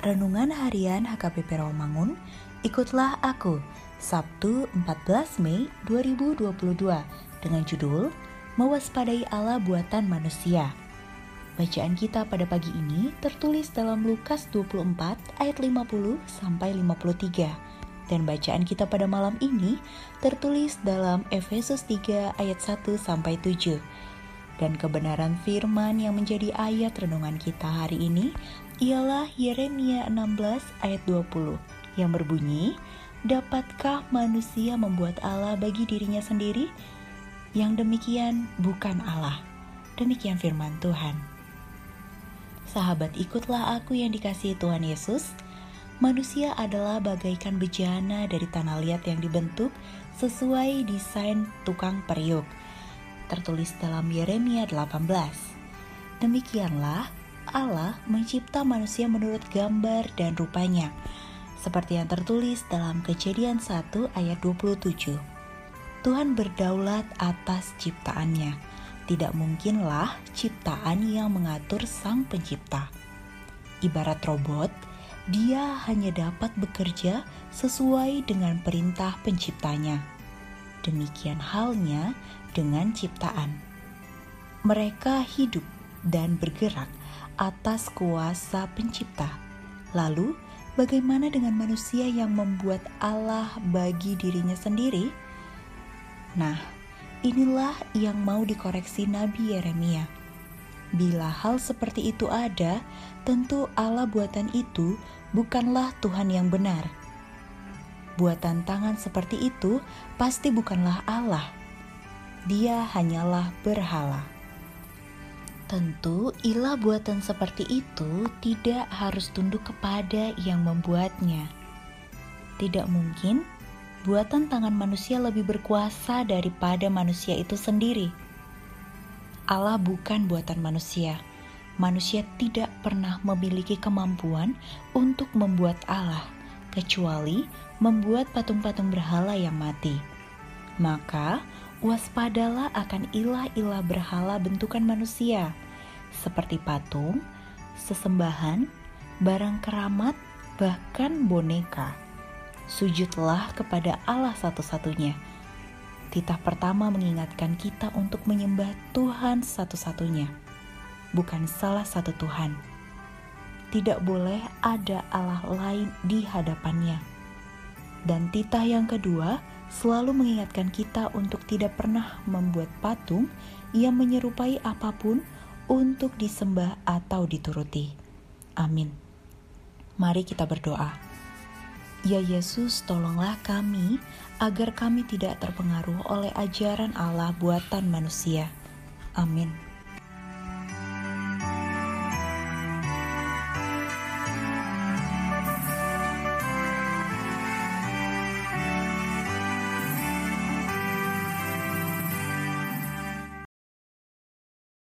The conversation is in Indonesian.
Renungan Harian HKBP Rawamangun, ikutlah aku, Sabtu 14 Mei 2022, dengan judul Mewaspadai Allah Buatan Manusia. Bacaan kita pada pagi ini tertulis dalam Lukas 24 ayat 50 sampai 53 dan bacaan kita pada malam ini tertulis dalam Efesus 3 ayat 1 sampai 7 dan kebenaran firman yang menjadi ayat renungan kita hari ini ialah Yeremia 16 ayat 20 yang berbunyi, Dapatkah manusia membuat Allah bagi dirinya sendiri? Yang demikian bukan Allah. Demikian firman Tuhan. Sahabat ikutlah aku yang dikasihi Tuhan Yesus. Manusia adalah bagaikan bejana dari tanah liat yang dibentuk sesuai desain tukang periuk tertulis dalam Yeremia 18. Demikianlah Allah mencipta manusia menurut gambar dan rupanya, seperti yang tertulis dalam Kejadian 1 ayat 27. Tuhan berdaulat atas ciptaannya. Tidak mungkinlah ciptaan yang mengatur sang pencipta. Ibarat robot, dia hanya dapat bekerja sesuai dengan perintah penciptanya. Demikian halnya dengan ciptaan. Mereka hidup dan bergerak atas kuasa Pencipta. Lalu, bagaimana dengan manusia yang membuat Allah bagi dirinya sendiri? Nah, inilah yang mau dikoreksi Nabi Yeremia. Bila hal seperti itu ada, tentu Allah buatan itu bukanlah Tuhan yang benar. Buatan tangan seperti itu pasti bukanlah Allah dia hanyalah berhala. Tentu, ilah buatan seperti itu tidak harus tunduk kepada yang membuatnya. Tidak mungkin buatan tangan manusia lebih berkuasa daripada manusia itu sendiri. Allah bukan buatan manusia. Manusia tidak pernah memiliki kemampuan untuk membuat Allah, kecuali membuat patung-patung berhala yang mati. Maka, waspadalah akan ilah-ilah berhala bentukan manusia, seperti patung, sesembahan, barang keramat, bahkan boneka. Sujudlah kepada Allah satu-satunya. Titah pertama mengingatkan kita untuk menyembah Tuhan satu-satunya, bukan salah satu Tuhan. Tidak boleh ada Allah lain di hadapannya. Dan titah yang kedua, selalu mengingatkan kita untuk tidak pernah membuat patung yang menyerupai apa pun untuk disembah atau dituruti. Amin. Mari kita berdoa. Ya Yesus, tolonglah kami agar kami tidak terpengaruh oleh ajaran Allah buatan manusia. Amin.